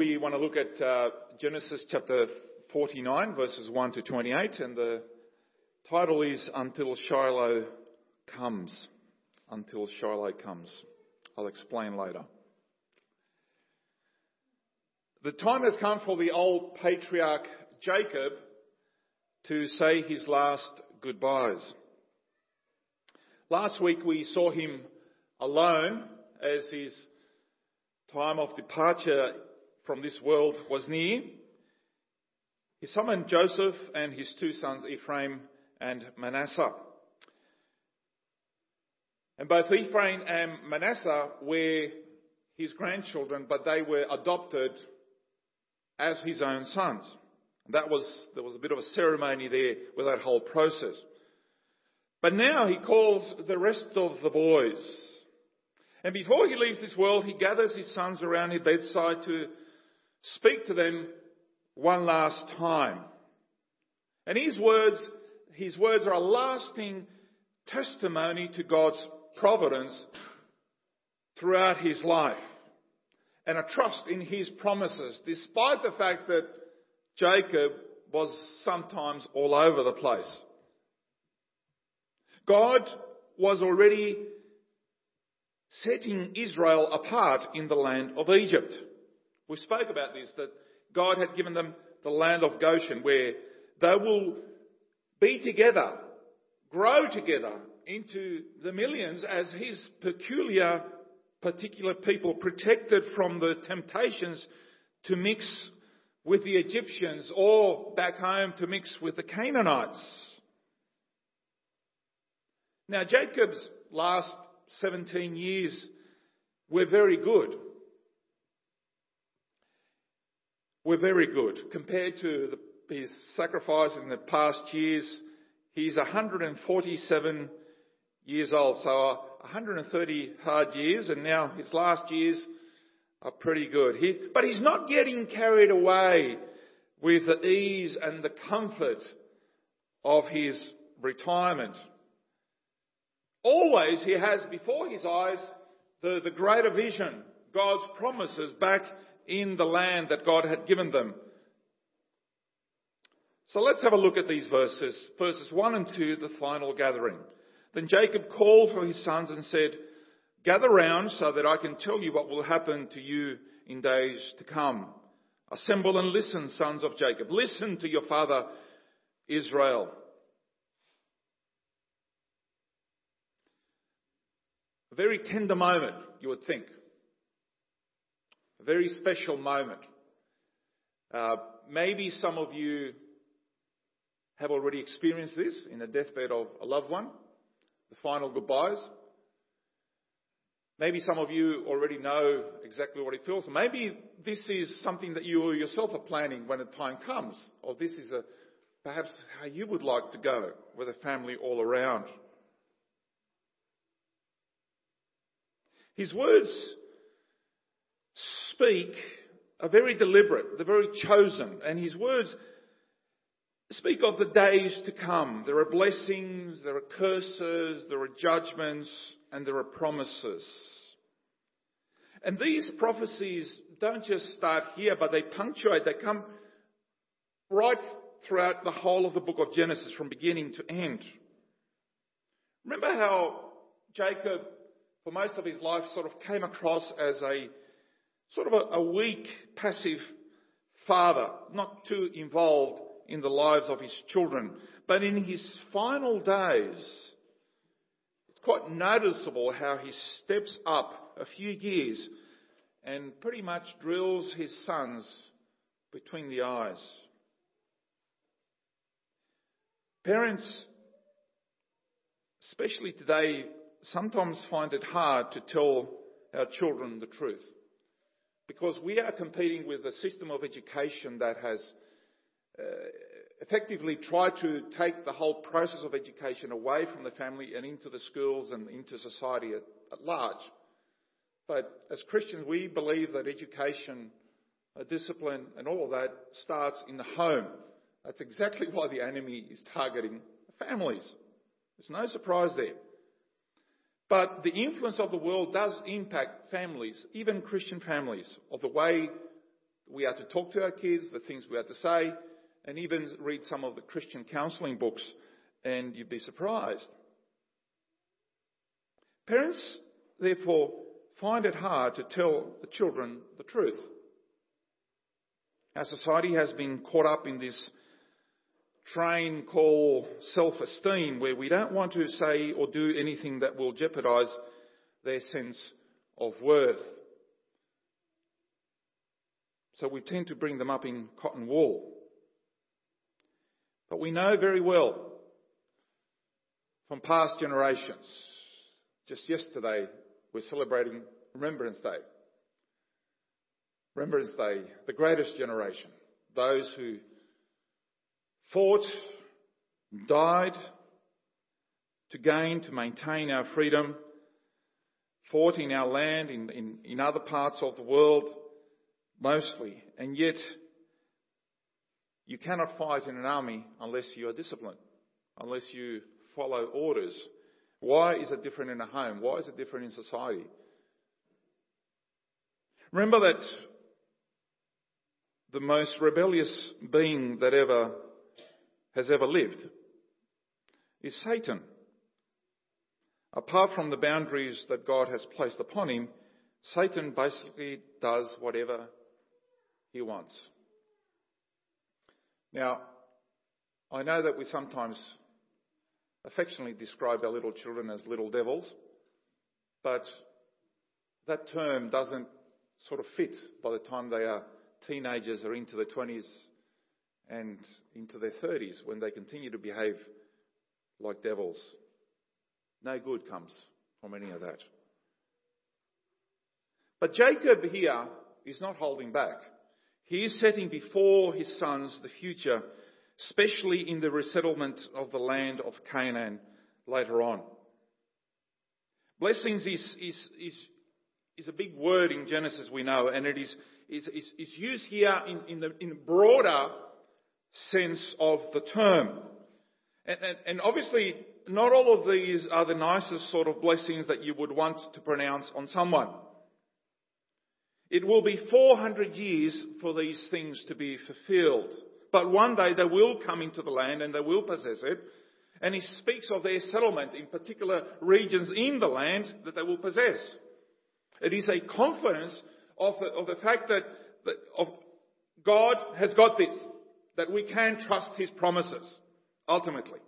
We want to look at uh, Genesis chapter 49, verses 1 to 28, and the title is Until Shiloh Comes. Until Shiloh Comes. I'll explain later. The time has come for the old patriarch Jacob to say his last goodbyes. Last week we saw him alone as his time of departure from this world was near, he summoned Joseph and his two sons Ephraim and Manasseh. And both Ephraim and Manasseh were his grandchildren, but they were adopted as his own sons. And That was, there was a bit of a ceremony there with that whole process. But now he calls the rest of the boys. And before he leaves this world, he gathers his sons around his bedside to speak to them one last time. And his words, his words are a lasting testimony to God's providence throughout his life and a trust in his promises, despite the fact that Jacob was sometimes all over the place. God was already setting Israel apart in the land of Egypt. We spoke about this, that God had given them the land of Goshen where they will be together, grow together into the millions as his peculiar, particular people protected from the temptations to mix with the Egyptians or back home to mix with the Canaanites. Now Jacob's last 17 years were very good. Were very good. Compared to the, his sacrifice in the past years, he's 147 years old. So uh, 130 hard years, and now his last years are pretty good. He, but he's not getting carried away with the ease and the comfort of his retirement. Always he has before his eyes the, the greater vision, God's promises back in the land that God had given them. So let's have a look at these verses. Verses 1 and 2, the final gathering. Then Jacob called for his sons and said, Gather round so that I can tell you what will happen to you in days to come. Assemble and listen, sons of Jacob. Listen to your father Israel. A very tender moment, you would think a very special moment. Uh, maybe some of you have already experienced this in the deathbed of a loved one, the final goodbyes. Maybe some of you already know exactly what it feels. Maybe this is something that you yourself are planning when the time comes, or this is a, perhaps how you would like to go with a family all around. His words speak are very deliberate, they're very chosen, and his words speak of the days to come. There are blessings, there are curses, there are judgments, and there are promises. And these prophecies don't just start here, but they punctuate, they come right throughout the whole of the book of Genesis from beginning to end. Remember how Jacob, for most of his life, sort of came across as a sort of a, a weak, passive father, not too involved in the lives of his children. But in his final days, it's quite noticeable how he steps up a few years and pretty much drills his sons between the eyes. Parents, especially today, sometimes find it hard to tell our children the truth because we are competing with a system of education that has uh, effectively tried to take the whole process of education away from the family and into the schools and into society at, at large. But as Christians, we believe that education, uh, discipline, and all of that starts in the home. That's exactly why the enemy is targeting families. There's no surprise there. But the influence of the world does impact families, even Christian families, of the way we are to talk to our kids, the things we are to say, and even read some of the Christian counseling books, and you'd be surprised. Parents, therefore, find it hard to tell the children the truth. Our society has been caught up in this train call self-esteem where we don't want to say or do anything that will jeopardize their sense of worth. So we tend to bring them up in cotton wool. But we know very well from past generations, just yesterday we're celebrating Remembrance Day. Remembrance Day, the greatest generation, those who fought, died to gain, to maintain our freedom, fought in our land, in, in, in other parts of the world, mostly, and yet you cannot fight in an army unless you are disciplined, unless you follow orders. Why is it different in a home? Why is it different in society? Remember that the most rebellious being that ever has ever lived is Satan. Apart from the boundaries that God has placed upon him, Satan basically does whatever he wants. Now, I know that we sometimes affectionately describe our little children as little devils, but that term doesn't sort of fit by the time they are teenagers or into their 20s and into their 30s when they continue to behave like devils. No good comes from any of that. But Jacob here is not holding back. He is setting before his sons the future, especially in the resettlement of the land of Canaan later on. Blessings is, is, is, is a big word in Genesis, we know, and it is, is, is, is used here in, in, the, in broader sense of the term. And, and, and obviously, not all of these are the nicest sort of blessings that you would want to pronounce on someone. It will be 400 years for these things to be fulfilled. But one day they will come into the land and they will possess it. And he speaks of their settlement in particular regions in the land that they will possess. It is a confidence of the, of the fact that, that of God has got this that we can trust his promises, ultimately.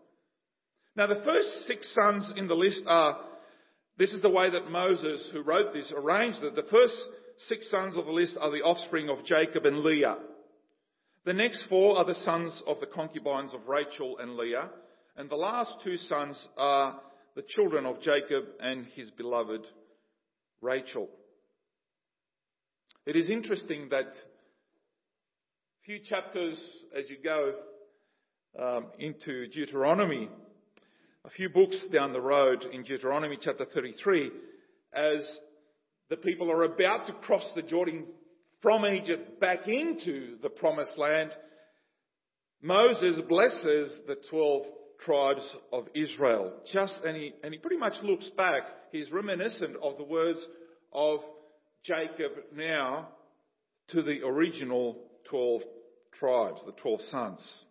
Now the first six sons in the list are, this is the way that Moses, who wrote this, arranged it. The first six sons of the list are the offspring of Jacob and Leah. The next four are the sons of the concubines of Rachel and Leah. And the last two sons are the children of Jacob and his beloved Rachel. It is interesting that few chapters as you go um, into Deuteronomy, a few books down the road in Deuteronomy chapter 33, as the people are about to cross the Jordan from Egypt back into the promised land, Moses blesses the 12 tribes of Israel. Just, and he, and he pretty much looks back. He's reminiscent of the words of Jacob now to the original 12 tribes, the 12 sons.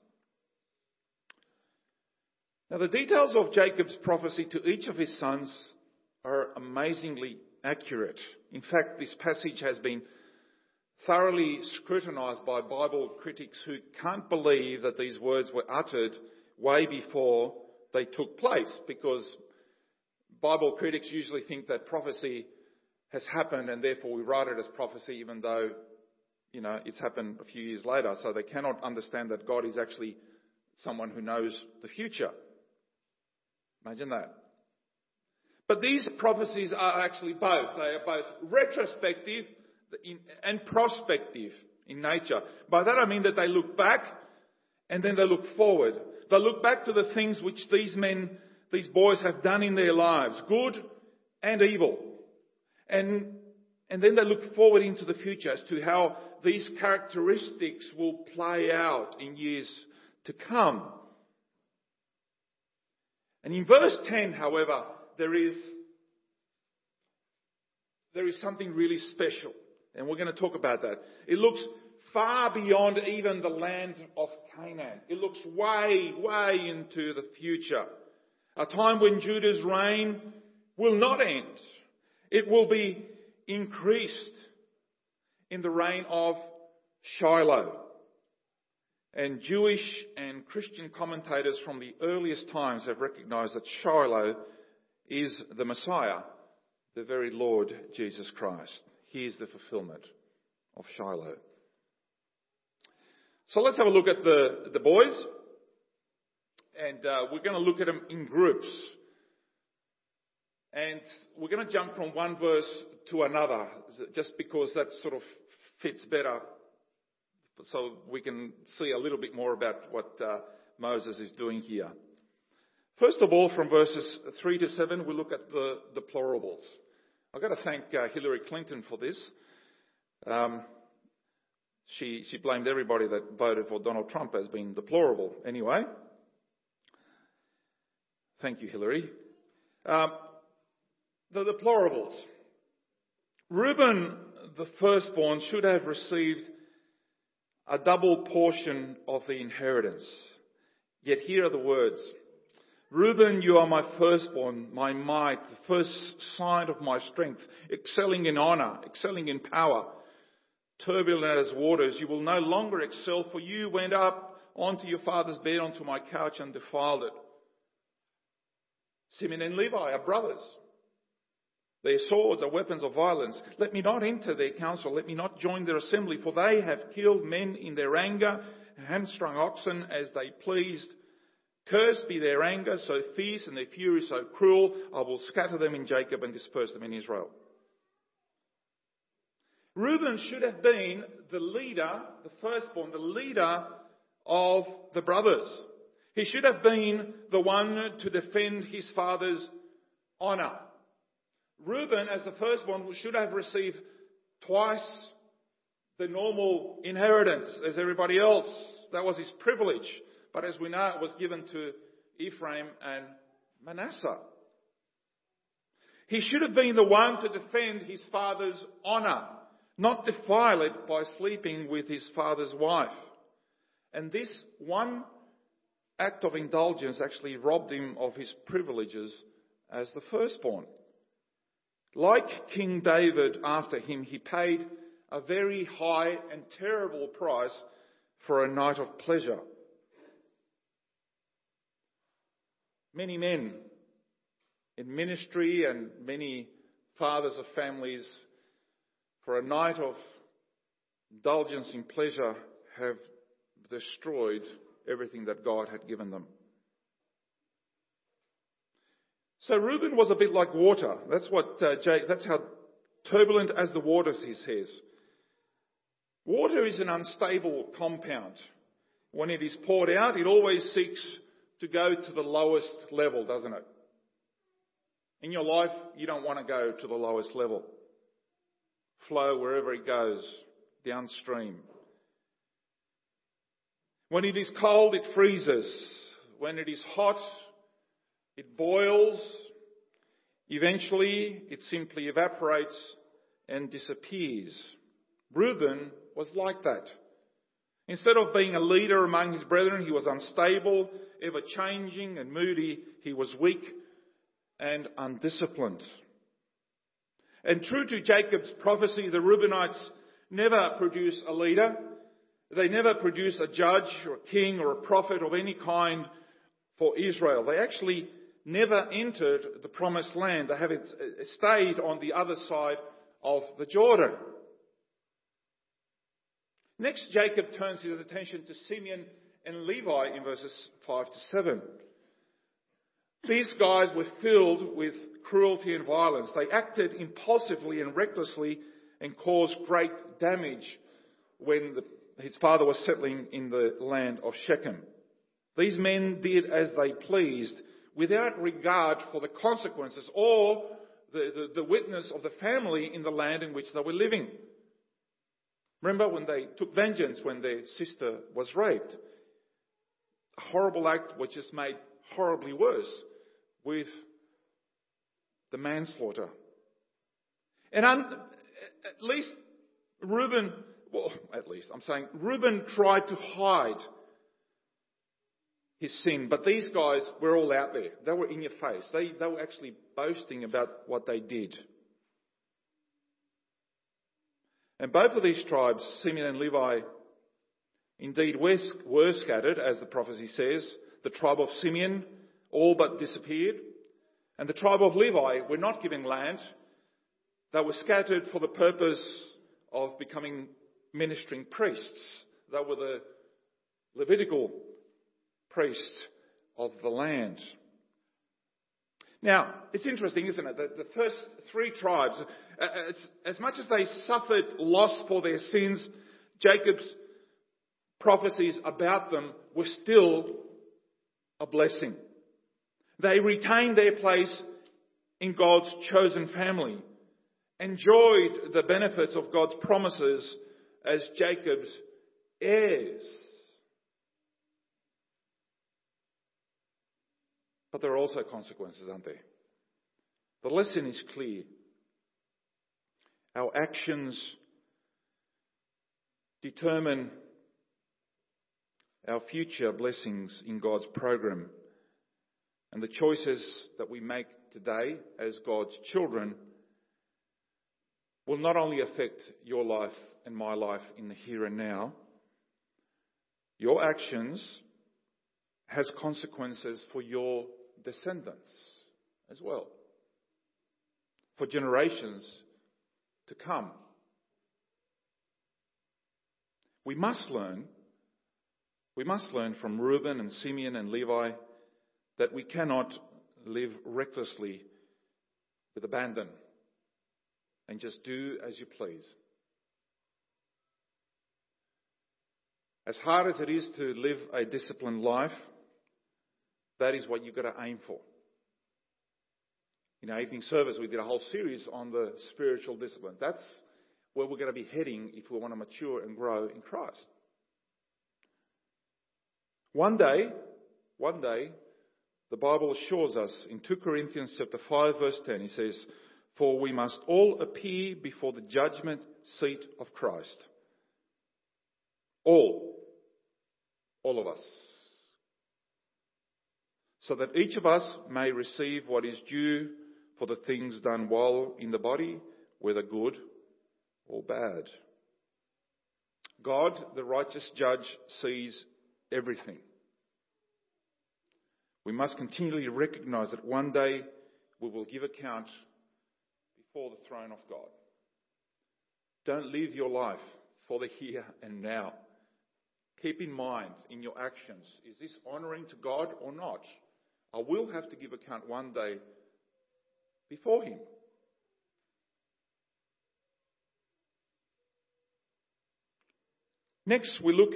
Now, the details of Jacob's prophecy to each of his sons are amazingly accurate. In fact, this passage has been thoroughly scrutinized by Bible critics who can't believe that these words were uttered way before they took place because Bible critics usually think that prophecy has happened and therefore we write it as prophecy even though you know, it's happened a few years later, so they cannot understand that God is actually someone who knows the future. Imagine that. But these prophecies are actually both. They are both retrospective and prospective in nature. By that I mean that they look back and then they look forward. They look back to the things which these men, these boys have done in their lives, good and evil. And, and then they look forward into the future as to how these characteristics will play out in years to come. And in verse 10, however, there is, there is something really special. And we're going to talk about that. It looks far beyond even the land of Canaan. It looks way, way into the future. A time when Judah's reign will not end. It will be increased in the reign of Shiloh. And Jewish and Christian commentators from the earliest times have recognized that Shiloh is the Messiah, the very Lord Jesus Christ. He is the fulfillment of Shiloh. So let's have a look at the, the boys. And uh, we're going to look at them in groups. And we're going to jump from one verse to another, just because that sort of fits better so we can see a little bit more about what uh, Moses is doing here. First of all, from verses 3 to 7, we look at the, deplorables. I've got to thank uh, Hillary Clinton for this. Um, she, she blamed everybody that voted for Donald Trump as being deplorable. Anyway, thank you, Hillary. Um, the deplorables. Reuben, the firstborn, should have received a double portion of the inheritance. Yet here are the words. Reuben, you are my firstborn, my might, the first sign of my strength, excelling in honor, excelling in power, turbulent as waters. You will no longer excel, for you went up onto your father's bed, onto my couch, and defiled it. Simeon and Levi are brothers. Their swords are weapons of violence. Let me not enter their council. Let me not join their assembly, for they have killed men in their anger, and hamstrung oxen as they pleased. Cursed be their anger so fierce and their fury so cruel. I will scatter them in Jacob and disperse them in Israel. Reuben should have been the leader, the firstborn, the leader of the brothers. He should have been the one to defend his father's honour. Reuben, as the firstborn, should have received twice the normal inheritance as everybody else. That was his privilege. But as we know, it was given to Ephraim and Manasseh. He should have been the one to defend his father's honour, not defile it by sleeping with his father's wife. And this one act of indulgence actually robbed him of his privileges as the firstborn. Like King David after him, he paid a very high and terrible price for a night of pleasure. Many men in ministry and many fathers of families for a night of indulgence in pleasure have destroyed everything that God had given them. So Reuben was a bit like water. That's what uh, Jay, that's how turbulent as the waters he says. Water is an unstable compound. When it is poured out, it always seeks to go to the lowest level, doesn't it? In your life, you don't want to go to the lowest level. Flow wherever it goes, downstream. When it is cold, it freezes. When it is hot, it boils. Eventually, it simply evaporates and disappears. Reuben was like that. Instead of being a leader among his brethren, he was unstable, ever changing and moody. He was weak and undisciplined. And true to Jacob's prophecy, the Reubenites never produce a leader. They never produce a judge or a king or a prophet of any kind for Israel. They actually never entered the promised land. They have uh, stayed on the other side of the Jordan. Next, Jacob turns his attention to Simeon and Levi in verses 5 to 7. These guys were filled with cruelty and violence. They acted impulsively and recklessly and caused great damage when the, his father was settling in the land of Shechem. These men did as they pleased without regard for the consequences or the, the, the witness of the family in the land in which they were living. Remember when they took vengeance when their sister was raped? A horrible act which is made horribly worse with the manslaughter. And un- at least Reuben well, at least, I'm saying Reuben tried to hide his sin, but these guys were all out there. They were in your face. They, they were actually boasting about what they did. And both of these tribes, Simeon and Levi, indeed were scattered, as the prophecy says. The tribe of Simeon all but disappeared. And the tribe of Levi were not given land. They were scattered for the purpose of becoming ministering priests. They were the Levitical priests of the land. Now, it's interesting, isn't it? that the first three tribes, uh, as much as they suffered loss for their sins, Jacob's prophecies about them were still a blessing. They retained their place in God's chosen family, enjoyed the benefits of God's promises as Jacob's heirs. But there are also consequences, aren't there? The lesson is clear. Our actions determine our future blessings in God's program. And the choices that we make today as God's children will not only affect your life and my life in the here and now, your actions has consequences for your descendants as well, for generations to come. We must learn, we must learn from Reuben and Simeon and Levi that we cannot live recklessly with abandon and just do as you please. As hard as it is to live a disciplined life, that is what you've got to aim for. In our evening service, we did a whole series on the spiritual discipline. That's where we're going to be heading if we want to mature and grow in Christ. One day, one day, the Bible assures us in 2 Corinthians chapter 5 verse 10, he says, For we must all appear before the judgment seat of Christ. All. All of us so that each of us may receive what is due for the things done while in the body, whether good or bad. God, the righteous judge, sees everything. We must continually recognize that one day we will give account before the throne of God. Don't live your life for the here and now. Keep in mind in your actions, is this honoring to God or not? I will have to give account one day before Him. Next, we look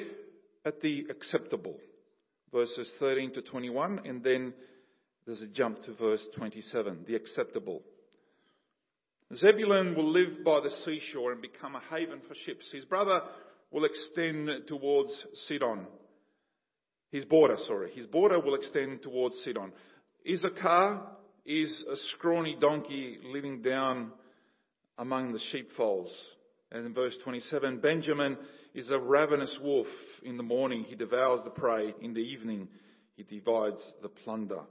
at the acceptable, verses 13 to 21, and then there's a jump to verse 27, the acceptable. Zebulun will live by the seashore and become a haven for ships. His brother will extend towards Sidon. His border, sorry. His border will extend towards Sidon. Issachar is a scrawny donkey living down among the sheepfolds. And in verse 27, Benjamin is a ravenous wolf. In the morning he devours the prey. In the evening he divides the plunder.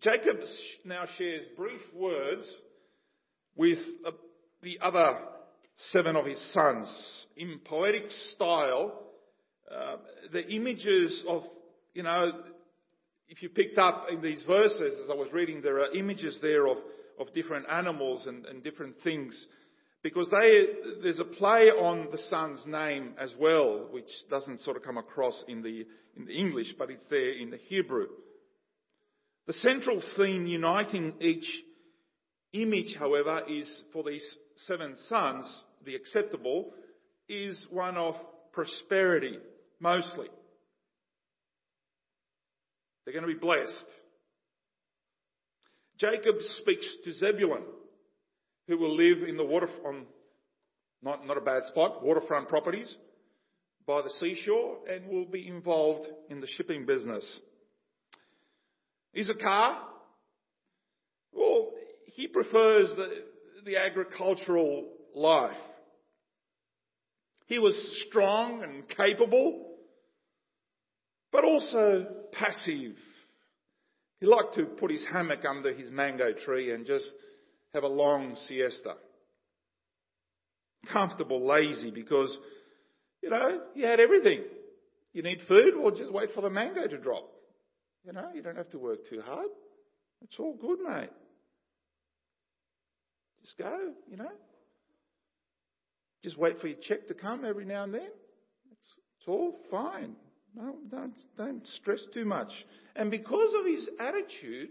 Jacob now shares brief words with uh, the other seven of his sons. In poetic style, uh, the images of, you know, if you picked up in these verses, as I was reading, there are images there of, of different animals and, and different things. Because they, there's a play on the son's name as well, which doesn't sort of come across in the, in the English, but it's there in the Hebrew. The central theme uniting each image, however, is for these seven sons, the acceptable, is one of prosperity mostly. They're going to be blessed. Jacob speaks to Zebulun, who will live in the water on not, not a bad spot, waterfront properties by the seashore and will be involved in the shipping business. Issachar, well, he prefers the, the agricultural life. He was strong and capable, but also passive. He liked to put his hammock under his mango tree and just have a long siesta. Comfortable, lazy, because, you know, he had everything. You need food, well, just wait for the mango to drop. You know, you don't have to work too hard. It's all good, mate. Just go, you know. Just wait for your check to come every now and then. It's, it's all fine. No, don't, don't stress too much. And because of his attitude,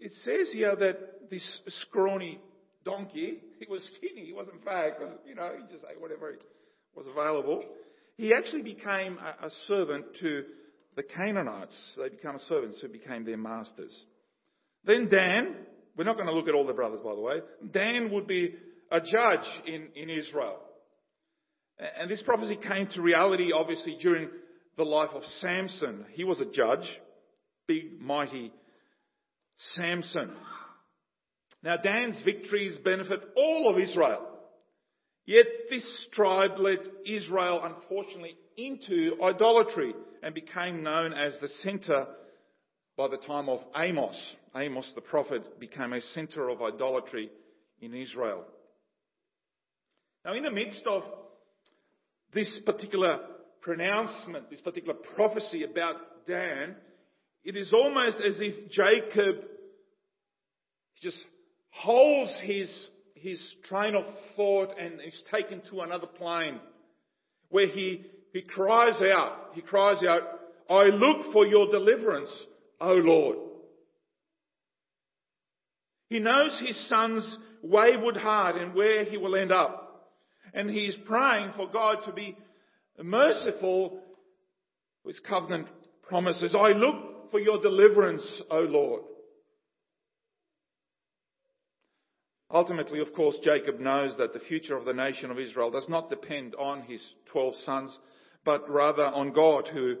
it says here that this scrawny donkey, he was skinny, he wasn't fat, because, you know, he just ate whatever was available. He actually became a, a servant to the Canaanites. They became servants who became their masters. Then Dan, we're not going to look at all the brothers, by the way. Dan would be a judge in, in Israel. And this prophecy came to reality, obviously, during the life of Samson. He was a judge, big, mighty Samson. Now, Dan's victories benefit all of Israel. Yet this tribe led Israel, unfortunately, into idolatry and became known as the center by the time of Amos. Amos the prophet became a center of idolatry in Israel. Now, in the midst of this particular pronouncement, this particular prophecy about Dan, it is almost as if Jacob just holds his, his train of thought and is taken to another plane where he, he cries out, he cries out, I look for your deliverance, O Lord. He knows his son's wayward heart and where he will end up. And he is praying for God to be merciful with covenant promises. I look for your deliverance, O Lord. Ultimately, of course, Jacob knows that the future of the nation of Israel does not depend on his 12 sons, but rather on God who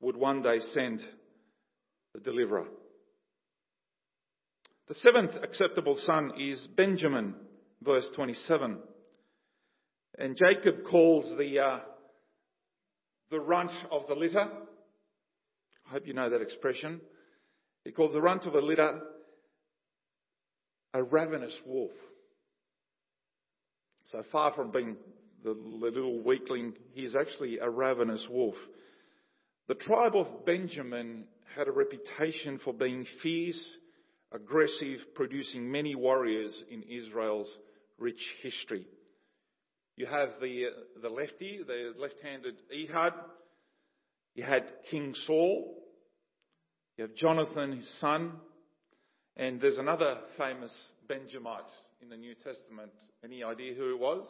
would one day send the deliverer. The seventh acceptable son is Benjamin, verse 27. And Jacob calls the, uh, the runt of the litter. I hope you know that expression. He calls the runt of the litter a ravenous wolf. So far from being the little weakling, he is actually a ravenous wolf. The tribe of Benjamin had a reputation for being fierce, aggressive, producing many warriors in Israel's rich history. You have the, uh, the lefty, the left-handed Ehud. You had King Saul. You have Jonathan, his son. And there's another famous Benjamite in the New Testament. Any idea who it was?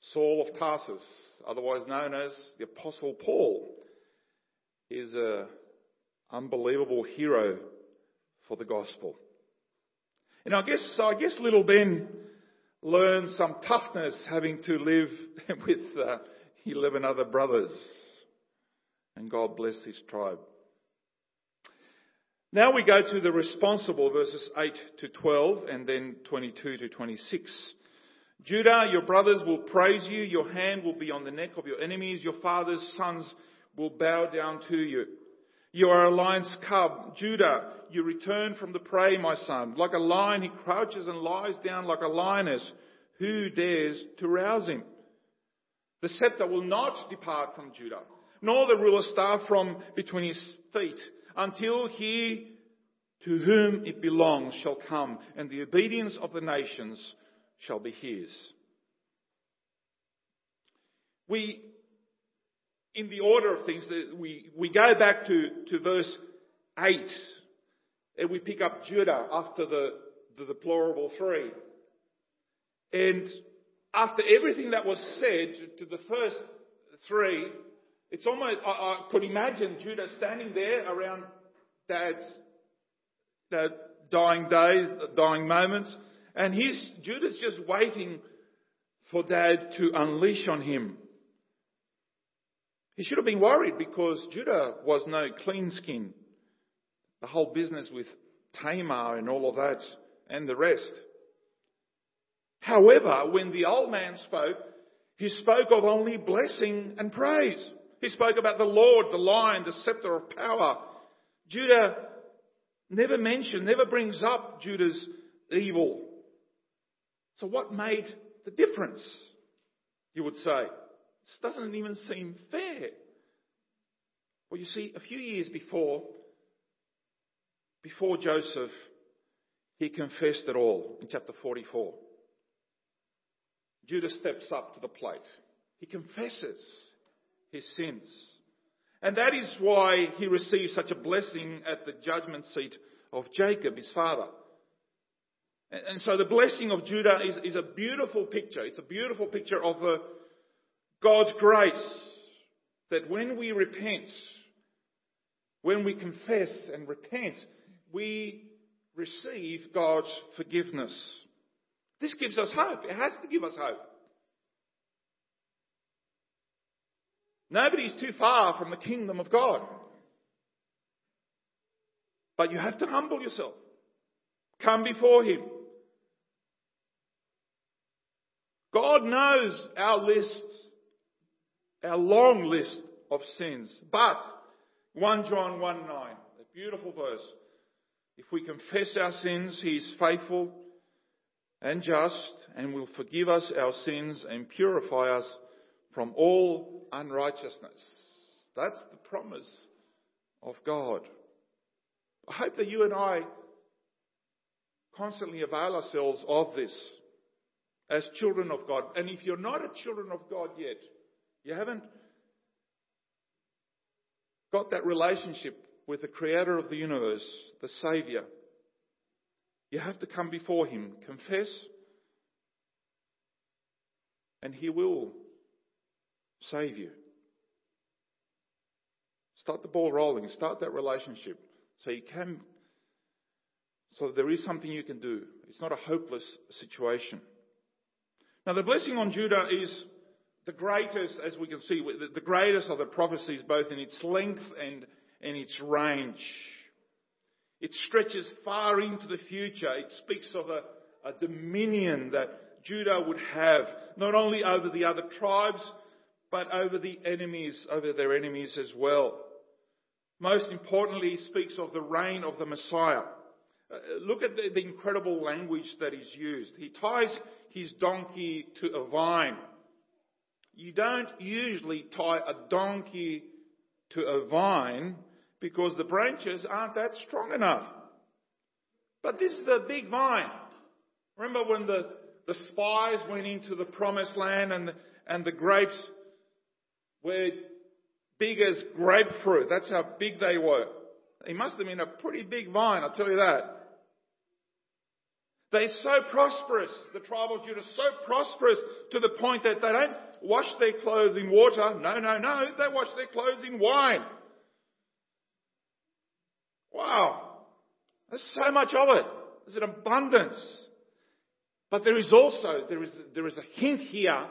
Saul of Tarsus, otherwise known as the Apostle Paul, is an unbelievable hero for the gospel. And I guess, I guess little Ben learned some toughness having to live with uh, 11 other brothers. And God bless his tribe. Now we go to the responsible, verses 8 to 12 and then 22 to 26. Judah, your brothers will praise you. Your hand will be on the neck of your enemies. Your father's sons will bow down to you. You are a lion's cub. Judah, you return from the prey, my son. Like a lion, he crouches and lies down like a lioness. Who dares to rouse him? The scepter will not depart from Judah, nor the ruler's staff from between his feet until he to whom it belongs shall come, and the obedience of the nations shall be his. We, in the order of things, we, we go back to, to verse 8, and we pick up Judah after the, the deplorable three. And after everything that was said to the first three, it's almost, I, I could imagine Judah standing there around dad's dying days, dying moments, and he's, Judah's just waiting for dad to unleash on him. He should have been worried because Judah was no clean skin. The whole business with Tamar and all of that and the rest. However, when the old man spoke, he spoke of only blessing and praise. He spoke about the Lord, the lion, the scepter of power. Judah never mentioned, never brings up Judah's evil. So what made the difference? You would say. This doesn't even seem fair. Well, you see, a few years before, before Joseph, he confessed it all in chapter 44. Judah steps up to the plate. He confesses his sins. And that is why he receives such a blessing at the judgment seat of Jacob, his father. And so the blessing of Judah is, is a beautiful picture. It's a beautiful picture of the, God's grace that when we repent, when we confess and repent, we receive God's forgiveness. This gives us hope. It has to give us hope. Nobody's too far from the kingdom of God. But you have to humble yourself. Come before Him. God knows our list, our long list of sins. But 1 John 1 9, a beautiful verse. If we confess our sins, He is faithful and just and will forgive us our sins and purify us from all unrighteousness. That's the promise of God. I hope that you and I constantly avail ourselves of this as children of God. And if you're not a children of God yet, you haven't got that relationship with the creator of the universe, the Savior, you have to come before Him, confess, and He will save you. Start the ball rolling, start that relationship so you can, so there is something you can do. It's not a hopeless situation. Now the blessing on Judah is the greatest, as we can see, the greatest of the prophecies, both in its length and in its range. It stretches far into the future. It speaks of a, a dominion that Judah would have, not only over the other tribes, but over the enemies, over their enemies as well. Most importantly, he speaks of the reign of the Messiah. Uh, look at the, the incredible language that is used. He ties his donkey to a vine. You don't usually tie a donkey to a vine because the branches aren't that strong enough. But this is a big vine. Remember when the, the spies went into the promised land and, and the grapes were big as grapefruit. That's how big they were. It must have been a pretty big vine, I'll tell you that. They're so prosperous, the tribe of Judah, so prosperous to the point that they don't wash their clothes in water. No, no, no. They wash their clothes in wine. Wow. There's so much of it. There's an abundance. But there is also, there is, there is a hint here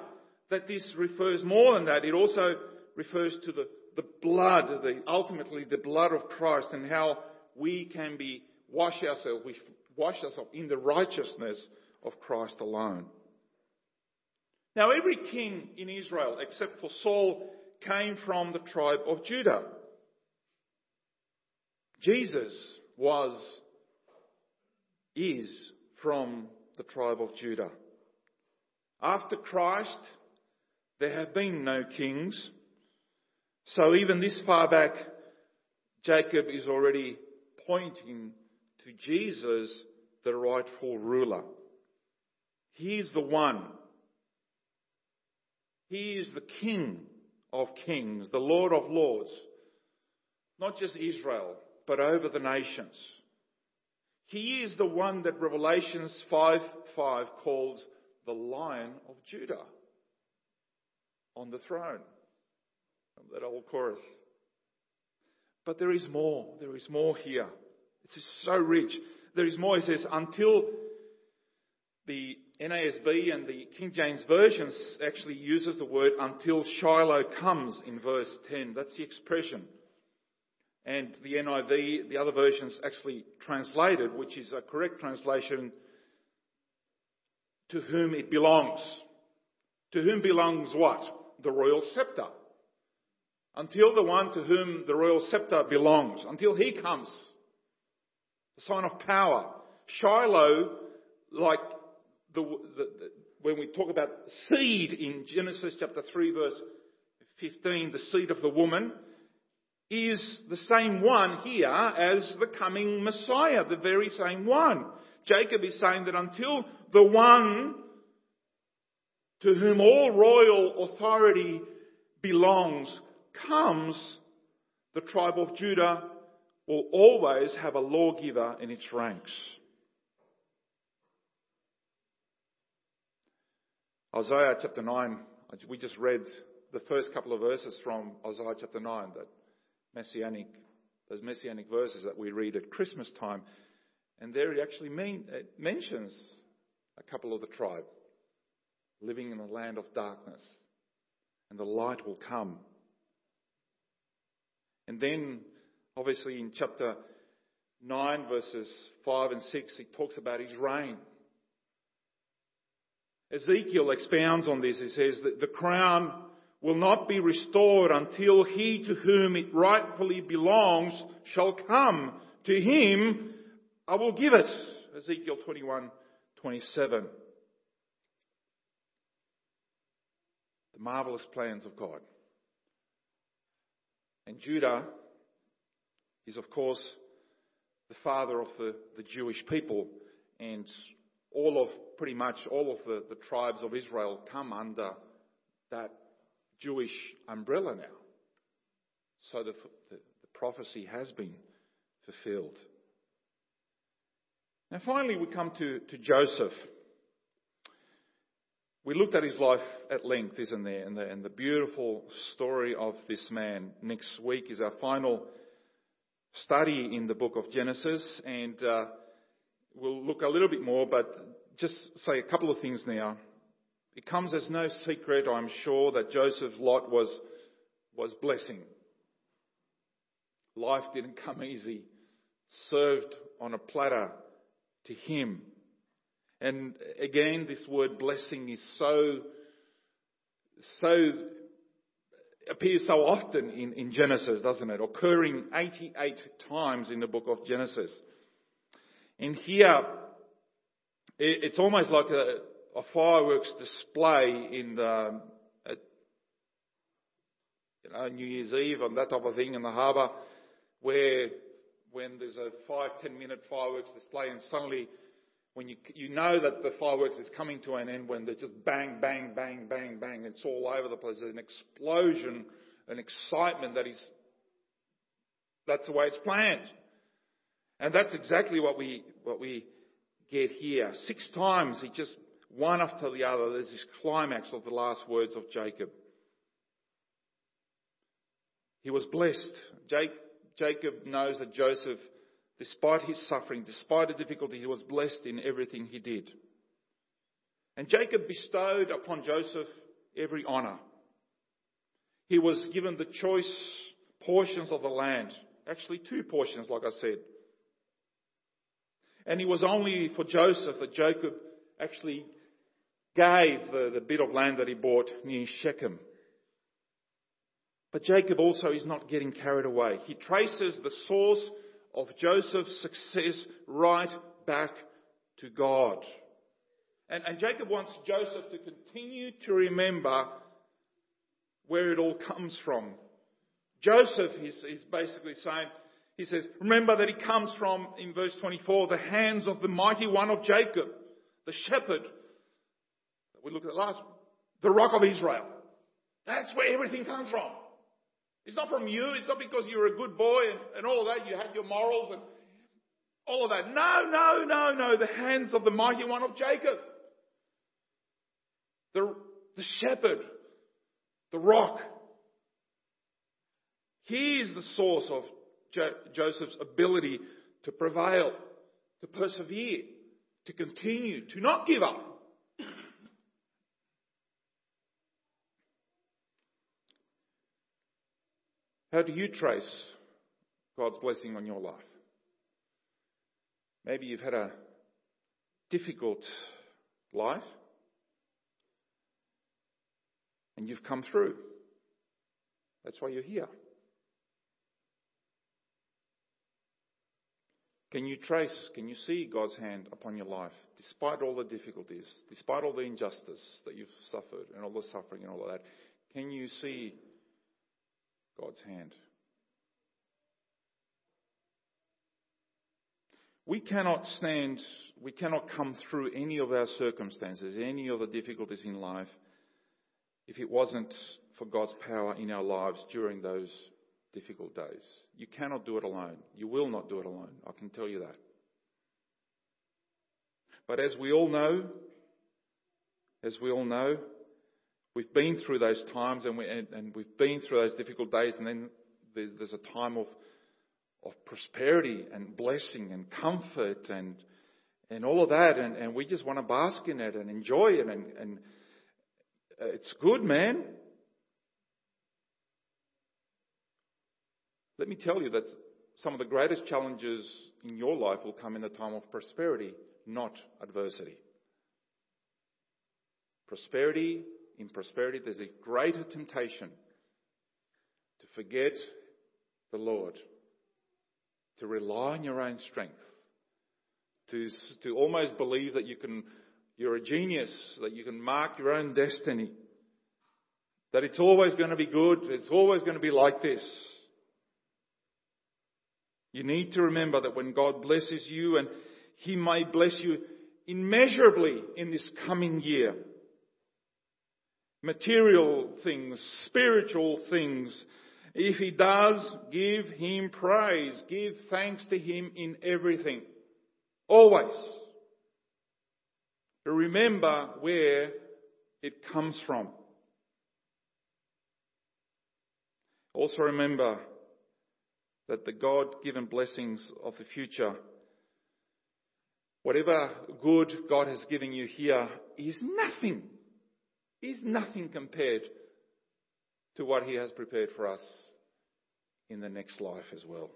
that this refers more than that. It also refers to the, the blood, the, ultimately the blood of Christ and how we can be, wash ourselves, we wash ourselves in the righteousness of Christ alone. Now, every king in Israel, except for Saul, came from the tribe of Judah. Jesus was, is from the tribe of Judah. After Christ, there have been no kings. So even this far back, Jacob is already pointing to Jesus, the rightful ruler. He is the one. He is the King of kings, the Lord of lords. Not just Israel, but over the nations. He is the one that Revelations 5 5 calls the Lion of Judah on the throne. That old chorus. But there is more. There is more here. It's so rich. There is more. He says, until the NASB and the King James versions actually uses the word until Shiloh comes in verse 10. That's the expression. And the NIV, the other versions actually translated, which is a correct translation, to whom it belongs. To whom belongs what? The royal scepter. Until the one to whom the royal scepter belongs, until he comes. The sign of power. Shiloh, like the, the, the, when we talk about seed in Genesis chapter 3 verse 15, the seed of the woman, is the same one here as the coming Messiah, the very same one. Jacob is saying that until the one to whom all royal authority belongs comes, the tribe of Judah will always have a lawgiver in its ranks. Isaiah chapter 9, we just read the first couple of verses from Isaiah chapter 9, that messianic, those messianic verses that we read at Christmas time. And there it actually mean, it mentions a couple of the tribe living in a land of darkness. And the light will come. And then, obviously, in chapter 9, verses 5 and 6, he talks about his reign. Ezekiel expounds on this. He says that the crown will not be restored until he to whom it rightfully belongs shall come. To him I will give it. Ezekiel 21, 27. The marvelous plans of God. And Judah is, of course, the father of the, the Jewish people, and all of, pretty much all of the, the tribes of Israel come under that Jewish umbrella now. So the, the, the prophecy has been fulfilled. Now finally we come to, to Joseph. We looked at his life at length, isn't there? And the, and the beautiful story of this man. Next week is our final study in the book of Genesis, and uh, we'll look a little bit more, but just say a couple of things now. It comes as no secret, I'm sure, that Joseph's lot was, was blessing. Life didn't come easy. Served on a platter to him. And again, this word blessing is so, so, appears so often in, in Genesis, doesn't it? Occurring 88 times in the book of Genesis. And here, it's almost like a, a fireworks display in the, at, you know, New Year's Eve and that type of thing in the harbour, where when there's a five, ten minute fireworks display and suddenly when you, you know that the fireworks is coming to an end when they're just bang, bang, bang, bang, bang, it's all over the place. There's an explosion, an excitement that is, that's the way it's planned. And that's exactly what we, what we get here. Six times he just, one after the other, there's this climax of the last words of Jacob. He was blessed. Jacob knows that Joseph Despite his suffering, despite the difficulty, he was blessed in everything he did. And Jacob bestowed upon Joseph every honor. He was given the choice portions of the land. Actually, two portions, like I said. And it was only for Joseph that Jacob actually gave the, the bit of land that he bought near Shechem. But Jacob also is not getting carried away. He traces the source of Joseph's success right back to God. And, and Jacob wants Joseph to continue to remember where it all comes from. Joseph is, is basically saying, he says, remember that he comes from, in verse 24, the hands of the mighty one of Jacob, the shepherd. We looked at last, the rock of Israel. That's where everything comes from. It's not from you. It's not because you're a good boy and, and all that. You have your morals and all of that. No, no, no, no. The hands of the mighty one of Jacob. The, the shepherd. The rock. He is the source of jo- Joseph's ability to prevail, to persevere, to continue, to not give up. How do you trace God's blessing on your life? Maybe you've had a difficult life. And you've come through. That's why you're here. Can you trace, can you see God's hand upon your life, despite all the difficulties, despite all the injustice that you've suffered and all the suffering and all of that? Can you see God's hand? We cannot stand, we cannot come through any of our circumstances, any of the difficulties in life, if it wasn't for God's power in our lives during those difficult days. You cannot do it alone. You will not do it alone. I can tell you that. But as we all know, as we all know, we've been through those times and, we, and, and we've been through those difficult days and then there's, there's a time of, of prosperity and blessing and comfort and, and all of that and, and we just want to bask in it and enjoy it and, and it's good, man. Let me tell you that some of the greatest challenges in your life will come in a time of prosperity, not adversity. Prosperity, in prosperity, there's a greater temptation to forget the Lord, to rely on your own strength, to, to almost believe that you can, you're a genius, that you can mark your own destiny, that it's always going to be good, it's always going to be like this. You need to remember that when God blesses you, and He may bless you immeasurably in this coming year, material things, spiritual things, if He does, give Him praise, give thanks to Him in everything. Always. Remember where it comes from. Also remember that the God given blessings of the future, whatever good God has given you here, is nothing, is nothing compared to what He has prepared for us in the next life as well.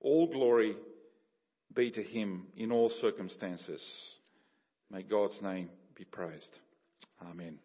All glory be to Him in all circumstances. May God's name be praised. Amen.